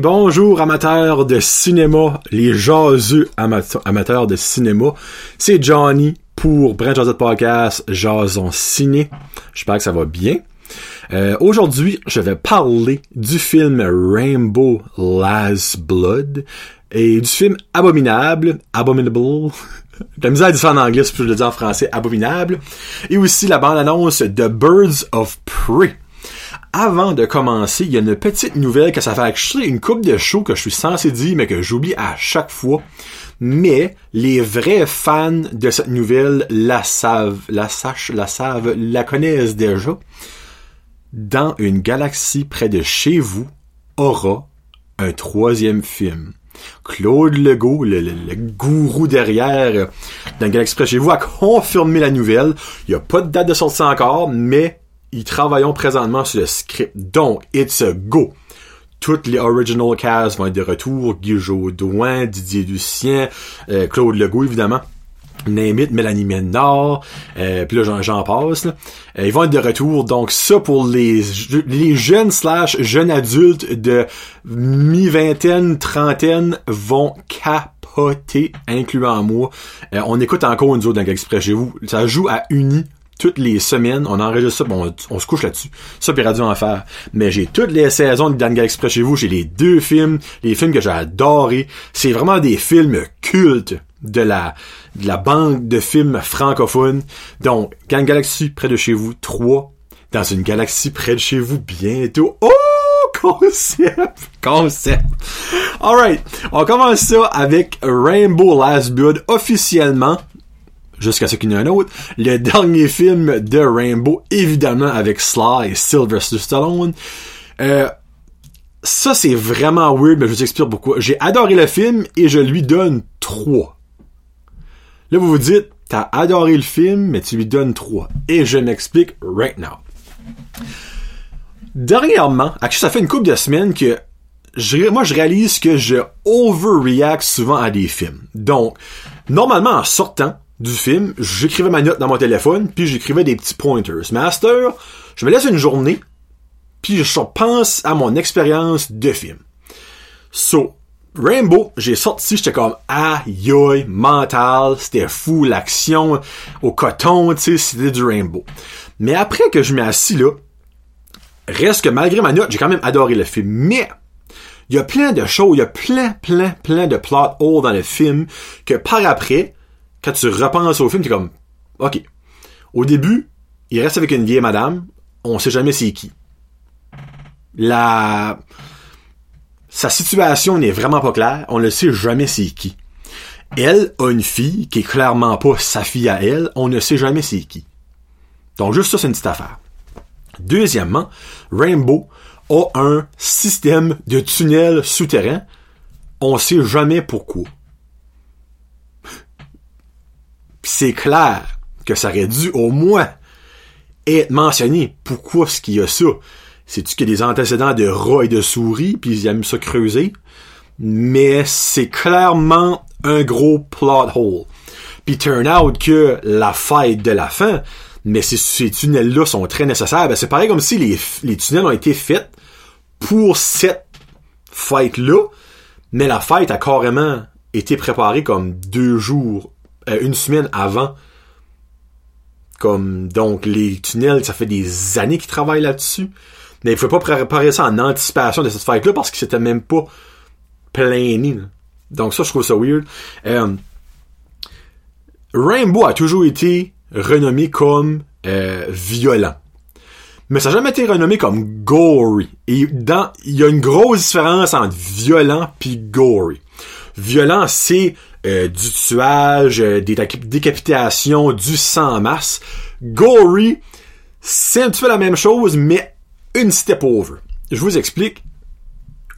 Bonjour amateurs de cinéma, les jaseux amate- amateurs de cinéma. C'est Johnny pour Brand Jazz Podcast, Jason Ciné. J'espère que ça va bien. Euh, Aujourd'hui, je vais parler du film Rainbow Last Blood et du film Abominable, Abominable. La misère à dire ça en anglais, si je le dis en français, Abominable. Et aussi la bande-annonce de Birds of Prey. Avant de commencer, il y a une petite nouvelle que ça fait actually une coupe de show que je suis censé dire, mais que j'oublie à chaque fois. Mais les vrais fans de cette nouvelle la savent, la sachent, la savent, la connaissent déjà. Dans une galaxie près de chez vous, aura un troisième film. Claude Legault, le, gourou derrière euh, dans Galaxy près de chez vous, a confirmé la nouvelle. Il n'y a pas de date de sortie encore, mais ils travaillent présentement sur le script. Donc, it's a go. Toutes les original casts vont être de retour. Guy Jodoin, Didier Lucien, euh, Claude Legault, évidemment. Name it, Mélanie Ménard, euh, puis là j'en, passe. là. Euh, ils vont être de retour, donc ça pour les, les jeunes slash jeunes adultes de mi-vingtaine, trentaine vont capoter, incluant moi. Euh, on écoute encore une autre dans Express chez vous. Ça joue à Uni toutes les semaines, on enregistre ça, bon, on, se couche là-dessus. Ça, puis Radio Enfer. Mais j'ai toutes les saisons de Danga Express chez vous. J'ai les deux films, les films que j'ai adorés. C'est vraiment des films cultes de la, de la banque de films francophones. Donc, Gang Galaxy près de chez vous, 3. Dans une galaxie près de chez vous, bientôt. Oh! Concept! Concept! Alright. On commence ça avec Rainbow Last Blood officiellement jusqu'à ce qu'il y en ait un autre. Le dernier film de Rainbow, évidemment, avec Sly et Sylvester Stallone. Euh, ça, c'est vraiment weird, mais je vous explique pourquoi. J'ai adoré le film et je lui donne 3. Là, vous vous dites, t'as adoré le film, mais tu lui donnes 3. Et je m'explique right now. Dernièrement, ça fait une couple de semaines que moi, je réalise que je overreact souvent à des films. Donc, normalement, en sortant du film, j'écrivais ma note dans mon téléphone, puis j'écrivais des petits pointers. Master, je me laisse une journée, puis je pense à mon expérience de film. So, Rainbow, j'ai sorti, j'étais comme aïe mental, c'était fou, l'action au coton, tu sais, c'était du Rainbow. Mais après que je m'ai assis là, reste que malgré ma note, j'ai quand même adoré le film. Mais il y a plein de choses, il y a plein, plein, plein de plot holes dans le film que par après, quand tu repenses au film, t'es comme, ok. Au début, il reste avec une vieille madame, on sait jamais c'est qui. La, sa situation n'est vraiment pas claire, on ne sait jamais c'est qui. Elle a une fille qui est clairement pas sa fille à elle, on ne sait jamais c'est qui. Donc juste ça, c'est une petite affaire. Deuxièmement, Rainbow a un système de tunnels souterrains. On sait jamais pourquoi. Puis c'est clair que ça aurait dû au moins être mentionné. Pourquoi est-ce qu'il y a ça? C'est-tu qu'il y a des antécédents de rats et de souris, puis ils aiment ça creuser? Mais c'est clairement un gros plot hole. Puis turn out que la fête de la fin, mais ces, tunnels-là sont très nécessaires. Ben, c'est pareil comme si les, les tunnels ont été faits pour cette fête-là, mais la fête a carrément été préparée comme deux jours, euh, une semaine avant. Comme, donc, les tunnels, ça fait des années qu'ils travaillent là-dessus. Mais il faut pas préparer ça en anticipation de cette fête-là parce que c'était même pas plané. Donc ça, je trouve ça weird. Euh, Rainbow a toujours été renommé comme euh, violent. Mais ça n'a jamais été renommé comme gory. Et dans, il y a une grosse différence entre violent puis gory. Violent, c'est euh, du tuage, euh, des déca- décapitations, du sang en masse. Gory, c'est un petit peu la même chose, mais une step over. Je vous explique.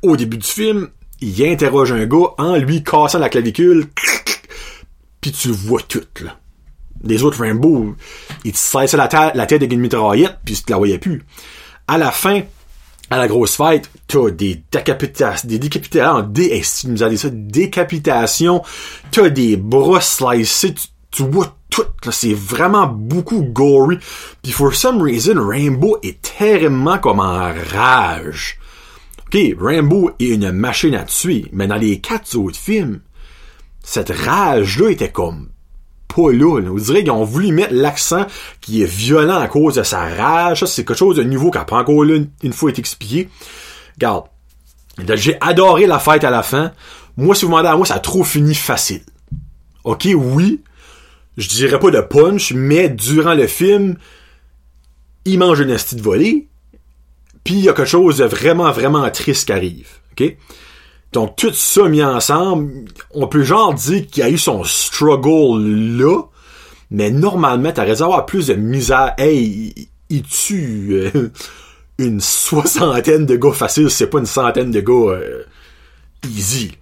Au début du film, il interroge un gars en lui cassant la clavicule. Puis tu vois tout. Les autres Rainbow, ils te sliceaient la, la tête avec une mitraillette, puis tu te la voyais plus. À la fin, à la grosse fête, t'as des décapitations, des décapitations, des, t'as des bras slicés, tu, vois tout, c'est vraiment beaucoup gory. Puis for some reason, Rainbow est terriblement comme en rage. OK, Rambo est une machine à tuer, mais dans les quatre autres films, cette rage-là était comme pas là. On qu'ils ont voulu mettre l'accent qui est violent à cause de sa rage. Ça, c'est quelque chose de nouveau qui pas encore là une, fois été expliqué. Regarde, j'ai adoré la fête à la fin. Moi, si vous demandez à moi, ça a trop fini facile. Ok, oui, je dirais pas de punch, mais durant le film, il mange une esti de volée, puis il y a quelque chose de vraiment, vraiment triste qui arrive. Ok? Donc, tout ça mis ensemble, on peut genre dire qu'il a eu son struggle là, mais normalement, t'aurais dû avoir plus de misère. Hey, il, tue euh, une soixantaine de gars faciles, c'est pas une centaine de gars euh, easy.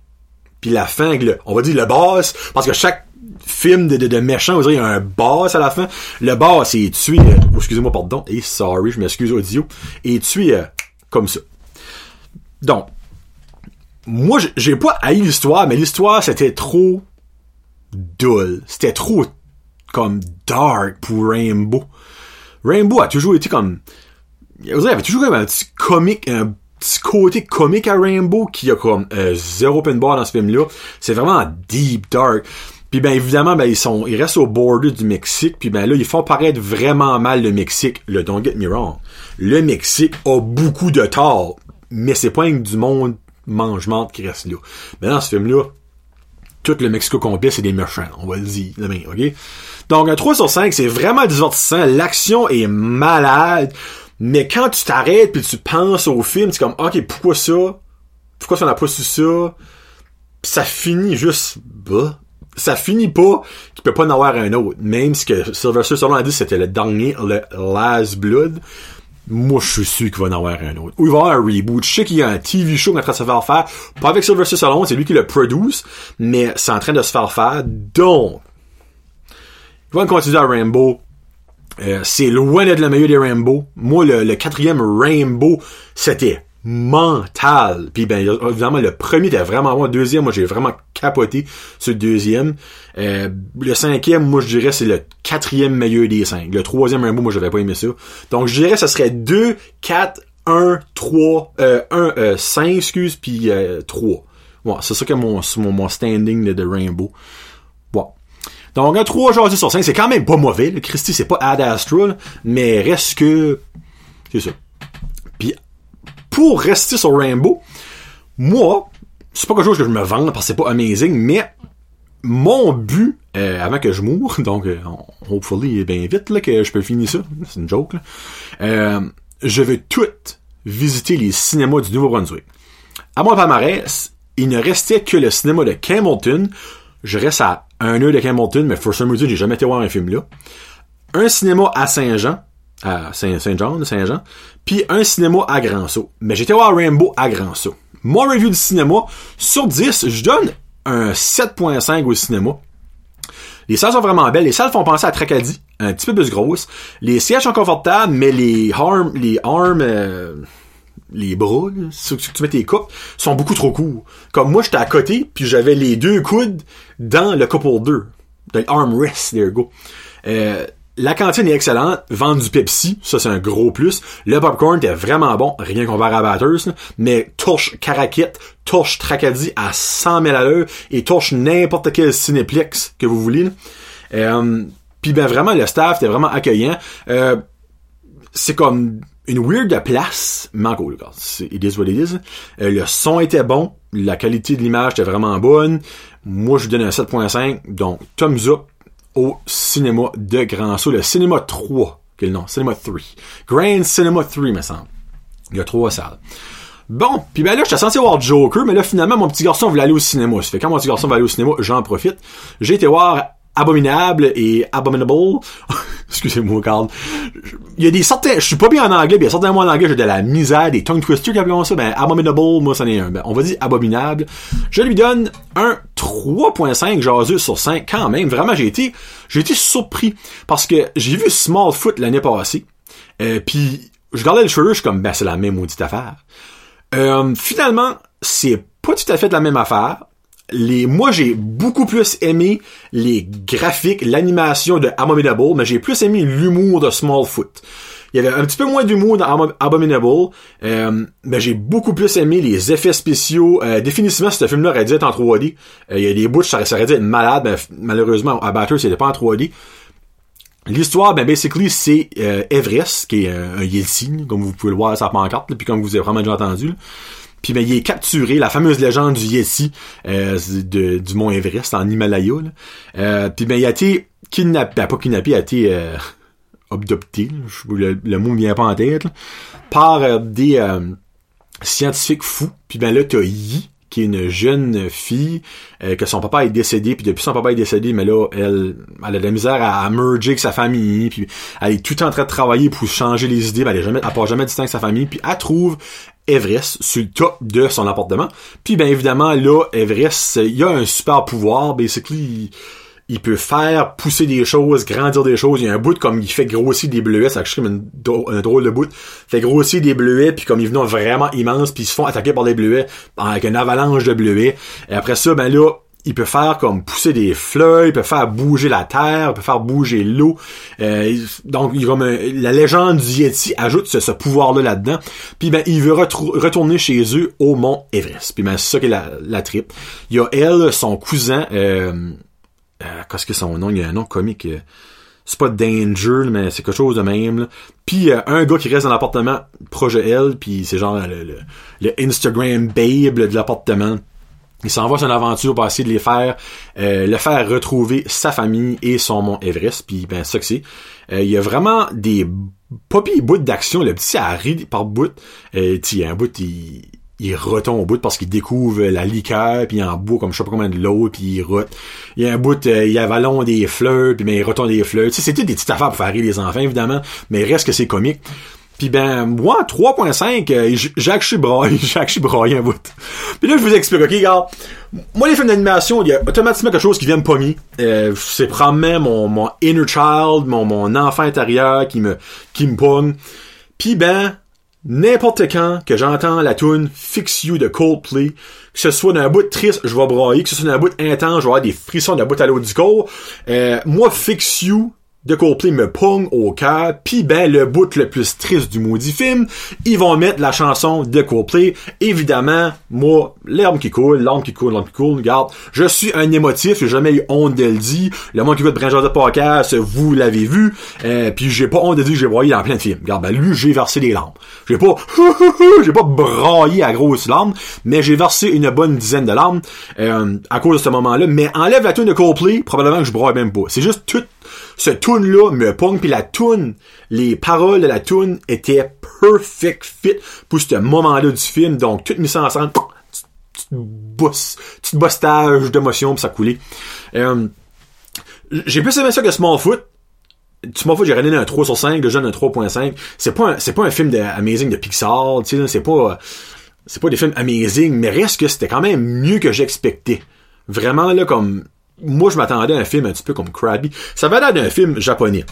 Puis la fin, le- on va dire le boss, parce que chaque film de, de, méchant, dire, il y a un boss à la fin. Le boss est tué, euh, oh, excusez-moi, pardon, et sorry, je m'excuse audio, est tué euh, comme ça? Donc, moi, j'ai pas haï l'histoire, mais l'histoire, c'était trop dull. C'était trop comme dark pour Rainbow. Rainbow a toujours été comme... Il y avait toujours comme un petit comique, un petit côté comique à Rainbow qui a comme euh, zéro open bar dans ce film-là. C'est vraiment deep dark. Puis ben évidemment, ben ils sont, ils restent au border du Mexique. Puis ben là, ils font paraître vraiment mal le Mexique. Le don't get me wrong. Le Mexique a beaucoup de tort, mais c'est pas du monde mangement qui reste là. Mais dans ce film-là, tout le Mexico complet, c'est des méchants, on va le dire demain, ok? Donc, un 3 sur 5, c'est vraiment divertissant, l'action est malade, mais quand tu t'arrêtes puis tu penses au film, c'est comme, ok, pourquoi ça? Pourquoi ça n'a pas su ça? Ça finit juste bas. Ça finit pas qu'il peut pas en avoir un autre. Même si que Sylvester Stallone a dit c'était le dernier, le Last Blood. Moi, je suis sûr qu'il va en avoir un autre. Ou il va avoir un reboot. Je sais qu'il y a un TV show qui est en train de se faire faire. Pas avec Sylvester Stallone, c'est lui qui le produce, mais c'est en train de se faire faire. Donc, ils vont continuer à Rainbow. Euh, c'est loin d'être le meilleur des Rainbow. Moi, le, le quatrième Rainbow, c'était mental. Puis ben évidemment le premier était vraiment bon. Le deuxième, moi j'ai vraiment capoté ce deuxième. Euh, le cinquième, moi je dirais c'est le quatrième meilleur des cinq. Le troisième Rainbow, moi j'avais pas aimé ça. Donc je dirais ça serait 2, 4, 1, 3, euh, 1, euh, 5, excuse, puis euh, 3. Ouais, c'est ça que mon, mon, mon standing de, Rainbow. Bon. Donc un 3 aujourd'hui sur 5, c'est quand même pas mauvais. Le Christy, c'est pas Ad Astra, là, mais reste que. C'est ça. Pour rester sur Rainbow, moi, c'est pas quelque chose que je me vende parce que c'est pas amazing, mais mon but, euh, avant que je moure, donc euh, hopefully bien vite là, que je peux finir ça, c'est une joke, là, euh, je veux tout visiter les cinémas du Nouveau-Brunswick. À mon palmarès, il ne restait que le cinéma de Campbellton. Je reste à un heure de Campbellton, mais for some reason, j'ai jamais été voir un film là. Un cinéma à Saint-Jean, à Saint-Jean, Saint-Jean, puis un cinéma à Grand-Sault. Mais j'étais voir Rainbow à Grand-Sault. Mon review du cinéma, sur 10, je donne un 7.5 au cinéma. Les salles sont vraiment belles. Les salles font penser à Tracadie, un petit peu plus grosses. Les sièges sont confortables, mais les arms, les arms, euh, les bras, que tu mets tes coupes, sont beaucoup trop courts. Comme moi, j'étais à côté, puis j'avais les deux coudes dans le couple 2. Dans l'armrest, there you go. Euh, la cantine est excellente. Vendre du Pepsi, ça c'est un gros plus. Le popcorn était vraiment bon, rien comparé à Batters, mais torche Caraquette, torche Tracadie à 100 000 à l'heure et torche n'importe quel Cinéplex que vous voulez. Euh, Puis ben vraiment, le staff était vraiment accueillant. Euh, c'est comme une weird place, mais encore, c'est- it is what it is. Euh, le son était bon, la qualité de l'image était vraiment bonne. Moi, je lui donne un 7.5, donc thumbs up au cinéma de Grand Sault, le cinéma 3, quel nom? Cinéma 3. Grand Cinema 3, me semble. Il y a trois salles. Bon, puis ben là, j'étais censé voir Joker, mais là, finalement, mon petit garçon voulait aller au cinéma. Ça fait quand mon petit garçon va aller au cinéma, j'en profite. J'ai été voir Abominable et Abominable. Excusez-moi, Carl. Il y a des certains, je suis pas bien en anglais, mais il y a certains mots en anglais, j'ai de la misère, des tongue twisters qui appellent ça. Ben, Abominable, moi, c'en est un. Ben, on va dire Abominable. Je lui donne un 3.5 jaseux sur 5 quand même. Vraiment, j'ai été, j'ai été surpris parce que j'ai vu Smallfoot l'année passée. Euh, puis je regardais le trailer, je suis comme, ben, c'est la même maudite affaire. Euh, finalement, c'est pas tout à fait la même affaire. Les, moi, j'ai beaucoup plus aimé les graphiques, l'animation de Abominable, mais j'ai plus aimé l'humour de Smallfoot. Il y avait un petit peu moins d'humour dans Abominable. Euh, mais j'ai beaucoup plus aimé les effets spéciaux. Euh, définitivement, ce film-là aurait dû être en 3D. Euh, il y a des bouts, ça, aurait dû être malade, mais malheureusement, à Batters, c'était pas en 3D. L'histoire, ben basically, c'est euh, Everest, qui est un, un comme vous pouvez le voir à sa pancarte, puis comme vous avez vraiment déjà entendu. Puis ben, il est capturé, la fameuse légende du Yeti euh, de, du mont Everest en Himalaya. Euh, puis ben, il a été kidnappé, ben, pas kidnappé, il a été euh, le, le, mot me vient pas en tête, par euh, des euh, scientifiques fous. Puis ben là, t'as Yi, qui est une jeune fille, euh, que son papa est décédé, puis depuis son papa est décédé, mais là, elle, elle a de la misère à, merger avec sa famille, puis elle est tout en train de travailler pour changer les idées, ben elle, est jamais, elle jamais du temps avec sa famille, puis elle trouve Everest sur le top de son appartement. Puis ben évidemment, là, Everest, il a un super pouvoir, basically, il peut faire pousser des choses, grandir des choses. Il y a un bout comme il fait grossir des bleuets, c'est comme un drôle de bout. Il fait grossir des bleuets, puis comme ils venent vraiment immenses, puis ils se font attaquer par des bleuets, avec une avalanche de bleuets. Et après ça, ben là, il peut faire comme pousser des fleurs, il peut faire bouger la terre, il peut faire bouger l'eau. Euh, donc, il comme la légende du Yeti ajoute ce, pouvoir-là là-dedans. Puis ben, il veut retourner chez eux au mont Everest. Puis ben, c'est ça qui est la, la trip. Il y a elle, son cousin, euh, euh, qu'est-ce que son nom? Il y a un nom comique. Euh, c'est pas Danger, mais c'est quelque chose de même. Puis euh, un gars qui reste dans l'appartement projet elle, puis c'est genre le, le, Instagram babe de l'appartement. Il s'en va sur une aventure pour essayer de les faire, euh, le faire retrouver sa famille et son mont Everest. Puis ben ça que c'est. il y a vraiment des pas bouts d'action. Le petit arrive par bout. Euh, il y a un bout, il, il retombe au bout parce qu'il découvre la liqueur, puis il en boit comme je sais pas combien de l'eau, puis il rote. Il y a un bout, euh, il avalon des fleurs, puis mais il retombe des fleurs. Tu sais, c'était des petites affaires pour faire rire les enfants, évidemment, mais reste que c'est comique. Puis ben, moi, 3.5, euh, Jacques Chibraille, Jacques Chibraille un bout. Puis là, je vous explique, ok, regarde. Moi, les films d'animation, il y a automatiquement quelque chose qui vient me pogner. Euh, c'est probablement mon, mon inner child, mon, mon enfant intérieur qui me, qui me pogne. Puis ben, n'importe quand que j'entends la tune Fix You de Coldplay, que ce soit d'un bout triste, je vais brailler, que ce soit d'un bout intense, je vais avoir des frissons d'un bout à l'autre du corps. Euh, moi, Fix You, de Coldplay me pogne au cœur, puis ben le bout le plus triste du maudit film, ils vont mettre la chanson de Coldplay. Évidemment, moi, l'herbe qui coule, l'âme qui coule, l'âme qui coule, regarde, je suis un émotif, j'ai jamais eu honte de le dire. Le monde qui écoute Brinjard de podcast, vous l'avez vu, euh, puis j'ai pas honte de dire que j'ai broyé dans plein de films. Regarde, ben lui, j'ai versé des larmes. J'ai pas, j'ai pas braillé à grosses larmes, mais j'ai versé une bonne dizaine de larmes euh, à cause de ce moment-là. Mais enlève la tune de Coldplay, probablement que je broie même pas. C'est juste tout ce tune là me pogne puis la tune les paroles de la tune étaient perfect fit pour ce moment-là du film. Donc tout mis ça ensemble petite bosse petite bossage d'émotion puis ça coulait. Euh, j'ai plus aimé ça que Smallfoot. Smallfoot j'ai donné un 3 sur 5 le jeune un 3.5 c'est pas c'est pas un film de amazing de Pixar tu sais c'est pas c'est pas des films amazing mais reste que c'était quand même mieux que j'expectais. Vraiment là comme moi, je m'attendais à un film un petit peu comme Krabby. Ça va l'air d'un film japonais.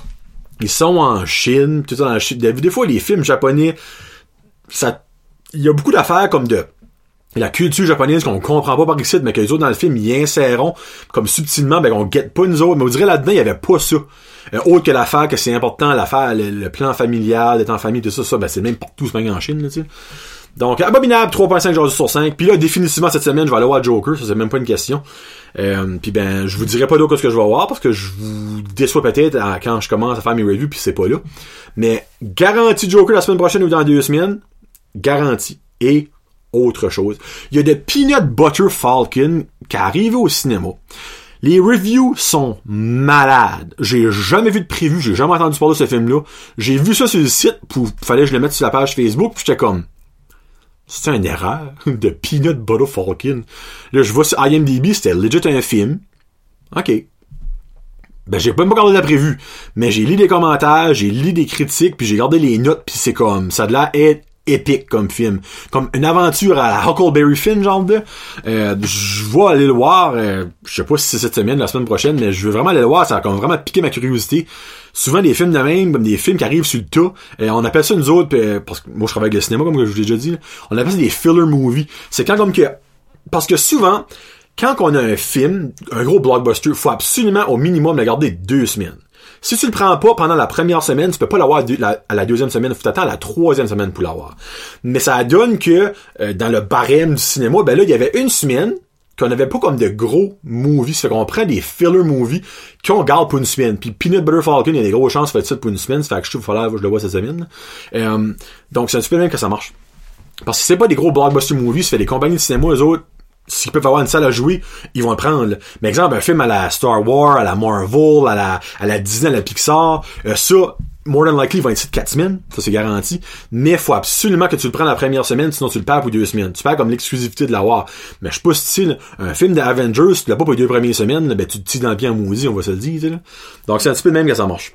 Ils sont en Chine, tout ça en Chine. Des fois, les films japonais, ça, il y a beaucoup d'affaires comme de la culture japonaise qu'on comprend pas par ici, mais que les autres dans le film, ils insèrent comme subtilement, ben on guette pas nous autres. Mais on dirait là-dedans, il y avait pas ça. Euh, autre que l'affaire que c'est important, l'affaire, le, plan familial, d'être en famille, tout ça, ça, ben c'est même partout, c'est même en Chine, là, tu sais. Donc, Abominable, 3.5 jours sur 5. Puis là, définitivement, cette semaine, je vais aller voir Joker. Ça, c'est même pas une question. Euh, puis ben, je vous dirai pas d'autre que ce que je vais voir parce que je vous déçois peut-être quand je commence à faire mes reviews puis c'est pas là. Mais garantie Joker la semaine prochaine ou dans deux semaines? Garantie. Et autre chose. Il y a de Peanut Butter Falcon qui arrive au cinéma. Les reviews sont malades. J'ai jamais vu de prévu, j'ai jamais entendu parler de ce film-là. J'ai vu ça sur le site, pour fallait que je le mette sur la page Facebook, puis j'étais comme c'est une erreur de Peanut Butter Falcon. Là, je vois sur IMDb, c'était legit un film. OK. Ben, j'ai pas regardé la prévue. Mais j'ai lu des commentaires, j'ai lu des critiques, puis j'ai regardé les notes, puis c'est comme, ça a l'air être épique comme film. Comme une aventure à la Huckleberry Finn, genre de. Euh, je vais aller le voir, euh, je sais pas si c'est cette semaine, la semaine prochaine, mais je veux vraiment aller le voir, ça a comme vraiment piqué ma curiosité souvent des films de même, comme des films qui arrivent sur le tas, et on appelle ça nous autres, euh, parce que moi je travaille avec le cinéma, comme je vous l'ai déjà dit, on appelle ça des filler movies. C'est quand comme que, parce que souvent, quand on a un film, un gros blockbuster, faut absolument au minimum le garder deux semaines. Si tu le prends pas pendant la première semaine, tu peux pas l'avoir à la deuxième semaine, faut t'attendre la troisième semaine pour l'avoir. Mais ça donne que euh, dans le barème du cinéma, ben là, il y avait une semaine qu'on avait pas comme de gros movies, c'est qu'on prend des filler movies qu'on garde pour une semaine. Puis Peanut Butter Falcon, il y a des grosses chances de faire ça pour une semaine, ça fait que je trouve que je le vois cette semaine. Euh, donc c'est un super bien que ça marche. Parce que c'est pas des gros blockbuster movies, c'est des compagnies de cinéma, eux autres, s'ils peuvent avoir une salle à jouer, ils vont le prendre. Mais exemple, un film à la Star Wars, à la Marvel, à la, à la Disney, à la Pixar, euh, ça, more than likely, il va être ici de 4 semaines, ça c'est garanti. Mais faut absolument que tu le prennes la première semaine, sinon tu le perds pour deux semaines. Tu perds comme l'exclusivité de l'avoir. Mais je sais pas style, un film d'Avengers, tu l'as pas pour les deux premières semaines, ben tu te tiens dans le pied en maudit, on va se le dire. Donc c'est un petit peu le même que ça marche.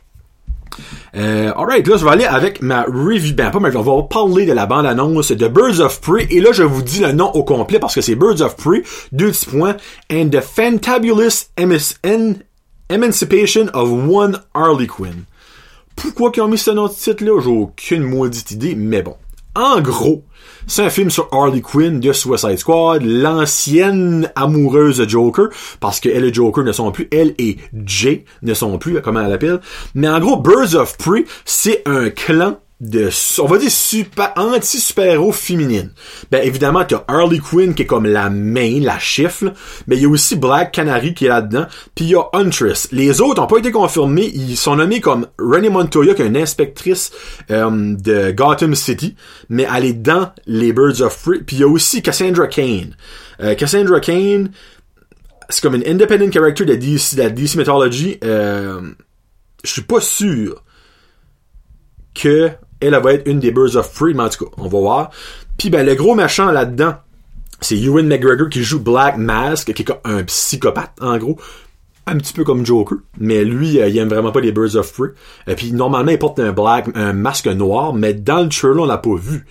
Euh, alright, là, je vais aller avec ma review. Ben, pas mais on va parler de la bande-annonce de Birds of Prey. Et là, je vous dis le nom au complet parce que c'est Birds of Prey, deux petits points, and the Fantabulous Emancipation of One Harley Quinn. Pourquoi ils ont mis ce nom de titre-là? J'ai aucune maudite idée, mais bon. En gros, c'est un film sur Harley Quinn de Suicide Squad, l'ancienne amoureuse de Joker, parce que elle et Joker ne sont plus, elle et Jay ne sont plus, comment elle l'appelle. Mais en gros, Birds of Prey, c'est un clan de, on va dire super, anti-super-héros féminine. Ben, évidemment, t'as Harley Quinn qui est comme la main, la chiffre, mais il y a aussi Black Canary qui est là-dedans, puis il y a Huntress. Les autres ont pas été confirmés, ils sont nommés comme Rennie Montoya, qui est une inspectrice euh, de Gotham City, mais elle est dans les Birds of Prey, puis il y a aussi Cassandra Kane. Euh, Cassandra Kane, c'est comme une independent character de DC, de la DC Mythology, euh, je suis pas sûr que elle, va être une des Birds of Prey, mais en tout cas, on va voir. Puis ben, le gros méchant là-dedans, c'est Ewan McGregor qui joue Black Mask, qui est un psychopathe, en gros. Un petit peu comme Joker. Mais lui, euh, il aime vraiment pas les Birds of Prey. Et puis, normalement, il porte un black, un masque noir, mais dans le trailer, on l'a pas vu.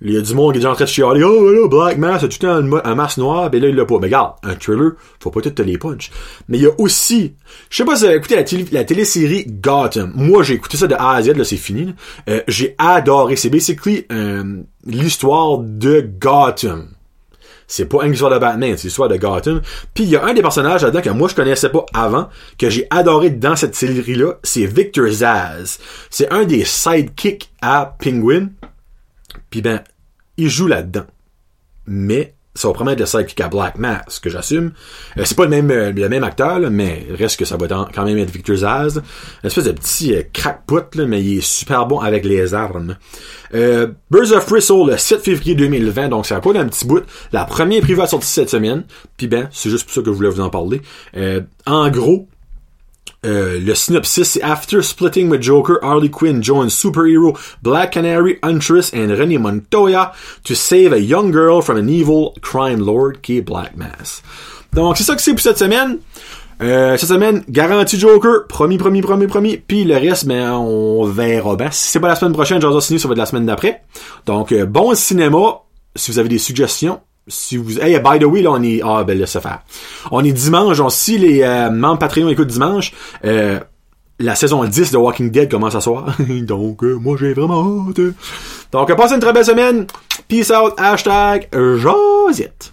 Il y a du monde qui est déjà en train de chialer, oh là, Black Mass, c'est tout un, masque noir, ben là, il l'a pas. Mais regarde, un thriller, faut pas tout te les punch. Mais il y a aussi, je sais pas si vous avez écouté la, télé, la télésérie Gotham. Moi, j'ai écouté ça de A à Z, là, c'est fini. Euh, j'ai adoré. C'est basically euh, l'histoire de Gotham. C'est pas une histoire de Batman, c'est l'histoire de Gotham. Puis il y a un des personnages là-dedans que moi je connaissais pas avant, que j'ai adoré dans cette série-là, c'est Victor Zaz. C'est un des sidekicks à Penguin. Puis ben, il joue là-dedans. Mais ça va promettre le sidekick à Black Mass, que j'assume. Euh, c'est pas le même, euh, le même acteur, là, mais reste que ça va quand même être Victor Zaz. Une espèce de petit euh, crackpot, mais il est super bon avec les armes. Euh, Birds of Prey le 7 février 2020, donc c'est pas d'un petit bout. La première privée a sorti cette semaine. Puis ben, c'est juste pour ça que je voulais vous en parler. en gros, euh, le synopsis, c'est After splitting with Joker, Harley Quinn joins superhero Black Canary, Huntress and Rennie Montoya to save a young girl from an evil crime lord qui est Black Mass. Donc, c'est ça que c'est pour cette semaine. Euh, cette semaine, garantie Joker, promis, promis, promis, promis. Puis le reste, ben, on verra. Ben, si c'est pas la semaine prochaine, Jason Ciné, ça va être la semaine d'après. Donc, euh, bon cinéma. Si vous avez des suggestions, si vous hey by the way là on est ah ben laisse faire. On est dimanche on, si les euh, membres Patreon écoutent dimanche euh, la saison 10 de Walking Dead commence à soir. Donc euh, moi j'ai vraiment hâte. Donc passez une très belle semaine. Peace out. Hashtag Josette